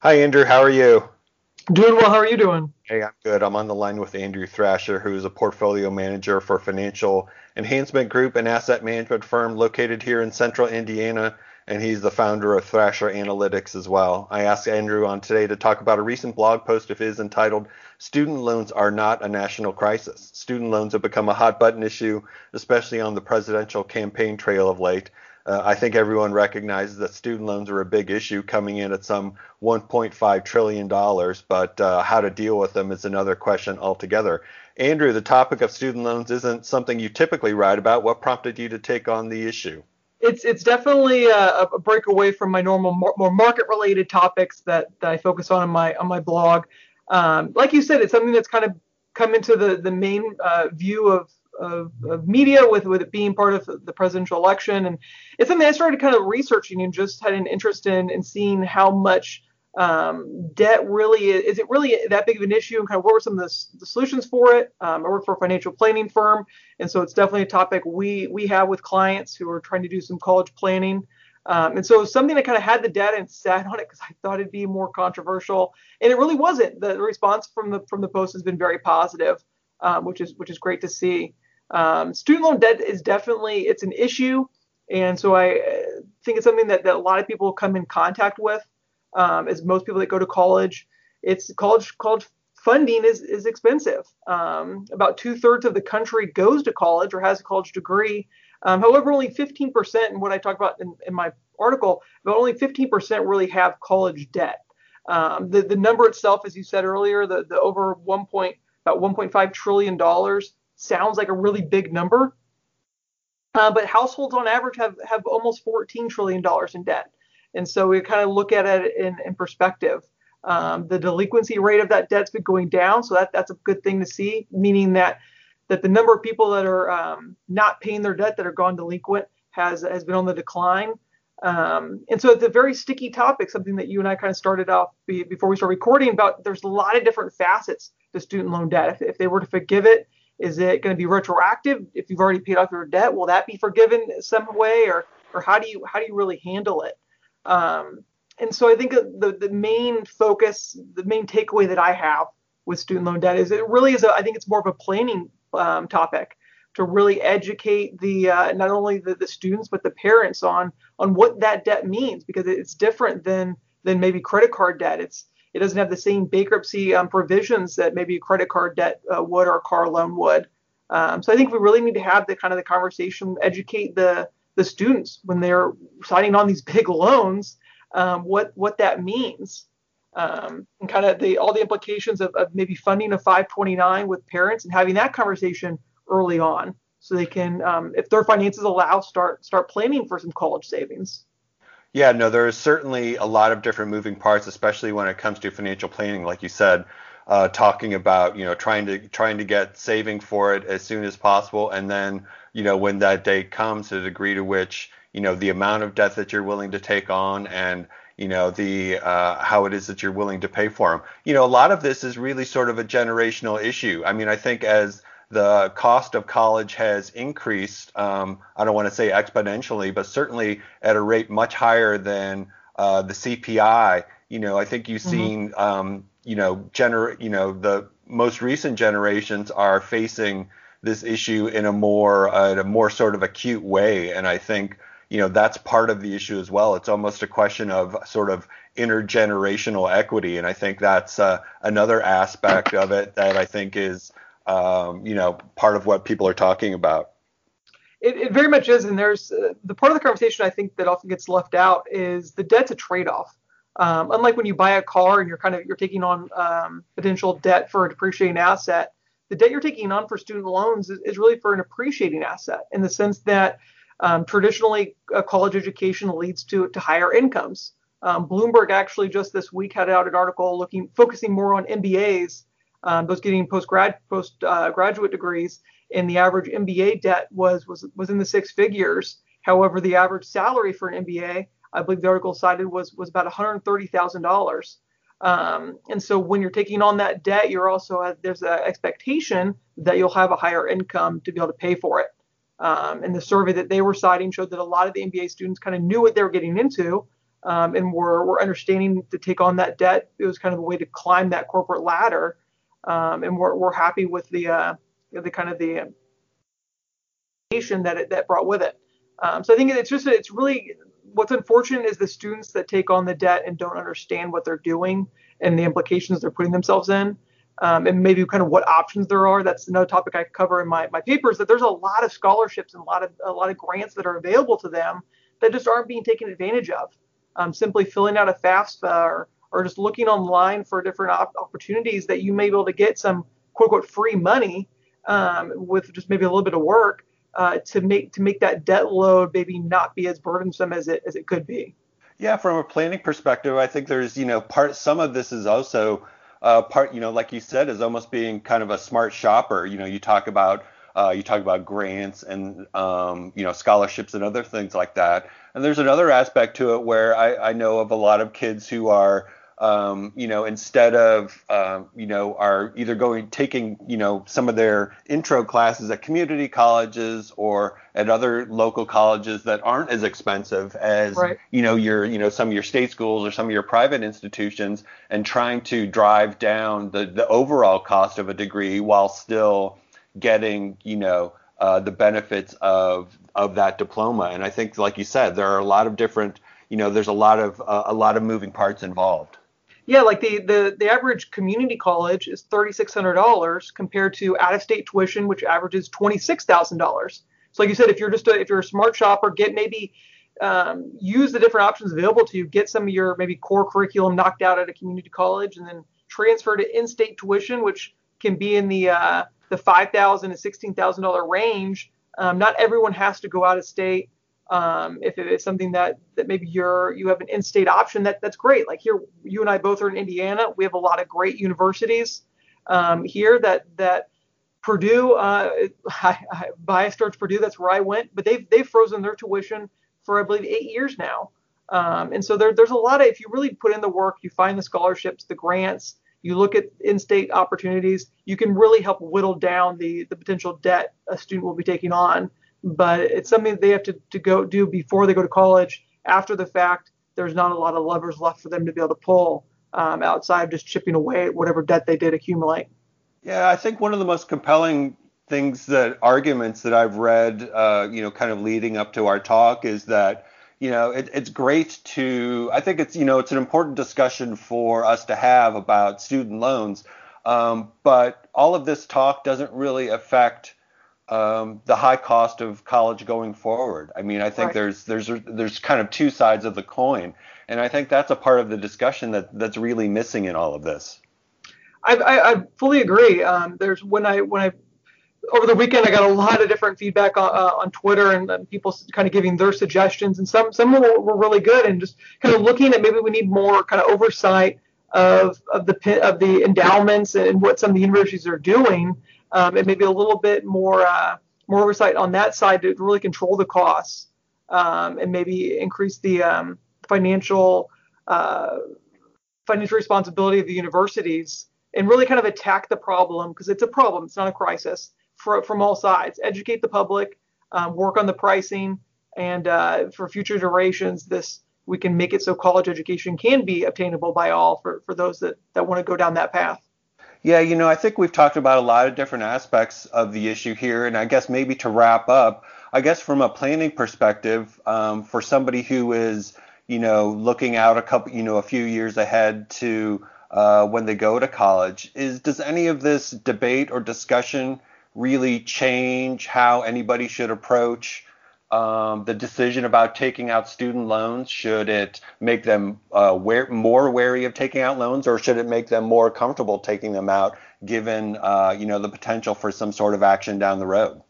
Hi, Andrew. How are you? Doing well. How are you doing? Hey, I'm good. I'm on the line with Andrew Thrasher, who is a portfolio manager for Financial Enhancement Group, an asset management firm located here in central Indiana, and he's the founder of Thrasher Analytics as well. I asked Andrew on today to talk about a recent blog post of his entitled Student Loans Are Not a National Crisis. Student loans have become a hot button issue, especially on the presidential campaign trail of late. Uh, I think everyone recognizes that student loans are a big issue coming in at some $1.5 trillion, but uh, how to deal with them is another question altogether. Andrew, the topic of student loans isn't something you typically write about. What prompted you to take on the issue? It's it's definitely a, a break away from my normal more market related topics that, that I focus on in my on my blog. Um, like you said, it's something that's kind of come into the the main uh, view of of, of, media with with it being part of the presidential election, and it's something I started kind of researching and just had an interest in in seeing how much um, debt really is, is, it really that big of an issue and kind of what were some of the, the solutions for it. Um, I work for a financial planning firm, and so it's definitely a topic we we have with clients who are trying to do some college planning. Um, and so something that kind of had the data and sat on it because I thought it'd be more controversial, and it really wasn't. The response from the from the post has been very positive, um, which is which is great to see. Um, student loan debt is definitely it's an issue, and so I uh, think it's something that, that a lot of people come in contact with. Um, as most people that go to college, it's college college funding is is expensive. Um, about two thirds of the country goes to college or has a college degree. Um, however, only 15%, and what I talk about in, in my article, about only 15% really have college debt. Um, the the number itself, as you said earlier, the the over 1. Point, about 1.5 trillion dollars sounds like a really big number. Uh, but households on average have, have almost $14 trillion in debt. And so we kind of look at it in, in perspective. Um, the delinquency rate of that debt's been going down, so that, that's a good thing to see, meaning that that the number of people that are um, not paying their debt that are gone delinquent has has been on the decline. Um, and so it's a very sticky topic, something that you and I kind of started off be, before we start recording about. There's a lot of different facets to student loan debt. If, if they were to forgive it, is it going to be retroactive if you've already paid off your debt? Will that be forgiven some way, or or how do you how do you really handle it? Um, and so I think the the main focus, the main takeaway that I have with student loan debt is it really is. A, I think it's more of a planning um, topic to really educate the uh, not only the, the students but the parents on on what that debt means because it's different than than maybe credit card debt. It's it doesn't have the same bankruptcy um, provisions that maybe a credit card debt uh, would or a car loan would. Um, so I think we really need to have the kind of the conversation, educate the the students when they're signing on these big loans, um, what what that means, um, and kind of the all the implications of, of maybe funding a 529 with parents and having that conversation early on, so they can, um, if their finances allow, start start planning for some college savings. Yeah, no, there is certainly a lot of different moving parts, especially when it comes to financial planning, like you said, uh, talking about you know trying to trying to get saving for it as soon as possible, and then you know when that day comes, the degree to which you know the amount of debt that you're willing to take on, and you know the uh, how it is that you're willing to pay for them. You know, a lot of this is really sort of a generational issue. I mean, I think as the cost of college has increased. Um, I don't want to say exponentially, but certainly at a rate much higher than uh, the CPI. You know, I think you've mm-hmm. seen, um, you know, gener- you know, the most recent generations are facing this issue in a more, uh, in a more sort of acute way, and I think. You know that's part of the issue as well. It's almost a question of sort of intergenerational equity, and I think that's uh, another aspect of it that I think is um, you know, part of what people are talking about. It, it very much is, and there's uh, the part of the conversation I think that often gets left out is the debt's a trade-off. Um, unlike when you buy a car and you're kind of you're taking on um, potential debt for a depreciating asset, the debt you're taking on for student loans is, is really for an appreciating asset in the sense that um, traditionally a college education leads to to higher incomes. Um, Bloomberg actually just this week had out an article looking focusing more on MBAs um, those getting post grad post uh, degrees, and the average MBA debt was was was in the six figures. However, the average salary for an MBA, I believe the article cited, was was about one hundred thirty thousand um, dollars. And so when you're taking on that debt, you're also uh, there's an expectation that you'll have a higher income to be able to pay for it. Um, and the survey that they were citing showed that a lot of the MBA students kind of knew what they were getting into, um, and we're, we're understanding to take on that debt. It was kind of a way to climb that corporate ladder, um, and we're, we're happy with the uh, the kind of the situation that it, that brought with it. Um, so I think it's just it's really what's unfortunate is the students that take on the debt and don't understand what they're doing and the implications they're putting themselves in. Um, and maybe kind of what options there are. That's another topic I cover in my, my papers. That there's a lot of scholarships and a lot of a lot of grants that are available to them that just aren't being taken advantage of. Um, simply filling out a FAFSA or, or just looking online for different op- opportunities that you may be able to get some quote unquote free money um, with just maybe a little bit of work uh, to make to make that debt load maybe not be as burdensome as it as it could be. Yeah, from a planning perspective, I think there's you know part some of this is also uh, part you know like you said is almost being kind of a smart shopper. You know, you talk about uh, you talk about grants and um, you know scholarships and other things like that. And there's another aspect to it where I, I know of a lot of kids who are um, you know, instead of, um, you know, are either going taking, you know, some of their intro classes at community colleges or at other local colleges that aren't as expensive as, right. you know, your, you know, some of your state schools or some of your private institutions, and trying to drive down the the overall cost of a degree while still getting, you know, uh, the benefits of of that diploma. And I think, like you said, there are a lot of different, you know, there's a lot of uh, a lot of moving parts involved. Yeah, like the, the, the average community college is $3,600 compared to out of state tuition, which averages $26,000. So, like you said, if you're just a, if you're a smart shopper, get maybe um, use the different options available to you. Get some of your maybe core curriculum knocked out at a community college, and then transfer to in-state tuition, which can be in the uh, the five thousand to sixteen thousand dollar range. Um, not everyone has to go out of state. Um, if it is something that that maybe you're you have an in-state option, that that's great. Like here, you and I both are in Indiana. We have a lot of great universities um, here that that Purdue, uh, I, I, biased towards Purdue. That's where I went, but they've they've frozen their tuition for I believe eight years now. Um, and so there, there's a lot of if you really put in the work, you find the scholarships, the grants, you look at in-state opportunities, you can really help whittle down the the potential debt a student will be taking on but it's something they have to, to go do before they go to college. After the fact, there's not a lot of levers left for them to be able to pull um, outside of just chipping away at whatever debt they did accumulate. Yeah, I think one of the most compelling things that arguments that I've read, uh, you know, kind of leading up to our talk is that, you know, it, it's great to, I think it's, you know, it's an important discussion for us to have about student loans. Um, but all of this talk doesn't really affect um, the high cost of college going forward. I mean, I think right. there's there's there's kind of two sides of the coin, and I think that's a part of the discussion that that's really missing in all of this. I, I, I fully agree. Um, there's when I when I over the weekend I got a lot of different feedback on, uh, on Twitter and, and, people kind of giving their suggestions, and some some were, were really good, and just kind of looking at maybe we need more kind of oversight of of the of the endowments and what some of the universities are doing um, and maybe a little bit more uh, more oversight on that side to really control the costs um, and maybe increase the um, financial uh, financial responsibility of the universities and really kind of attack the problem because it's a problem it's not a crisis for, from all sides. Educate the public um, work on the pricing and uh, for future durations this we can make it so college education can be obtainable by all for, for those that, that want to go down that path yeah, you know, I think we've talked about a lot of different aspects of the issue here, and I guess maybe to wrap up, I guess from a planning perspective, um, for somebody who is, you know, looking out a couple, you know, a few years ahead to uh, when they go to college, is does any of this debate or discussion really change how anybody should approach um, the decision about taking out student loans? Should it make them uh, more wary of taking out loans, or should it make them more comfortable taking them out, given uh, you know the potential for some sort of action down the road?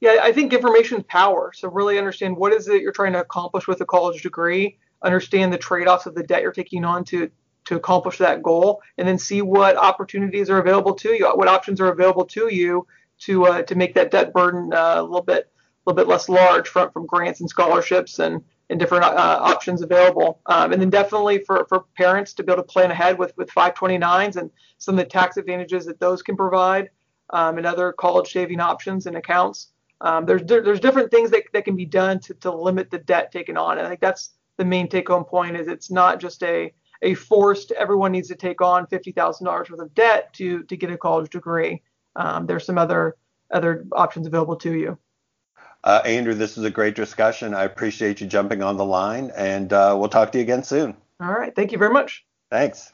Yeah, I think information is power. So really understand what is it you're trying to accomplish with a college degree. Understand the trade-offs of the debt you're taking on to to accomplish that goal, and then see what opportunities are available to you, what options are available to you to uh, to make that debt burden uh, a little bit little bit less large from, from grants and scholarships and, and different uh, options available. Um, and then definitely for, for parents to be able to plan ahead with, with 529s and some of the tax advantages that those can provide um, and other college saving options and accounts. Um, there's there's different things that, that can be done to, to limit the debt taken on. And I think that's the main take-home point is it's not just a a forced everyone needs to take on fifty thousand dollars worth of debt to to get a college degree. Um, there's some other other options available to you. Uh, Andrew, this was a great discussion. I appreciate you jumping on the line, and uh, we'll talk to you again soon. All right. Thank you very much. Thanks.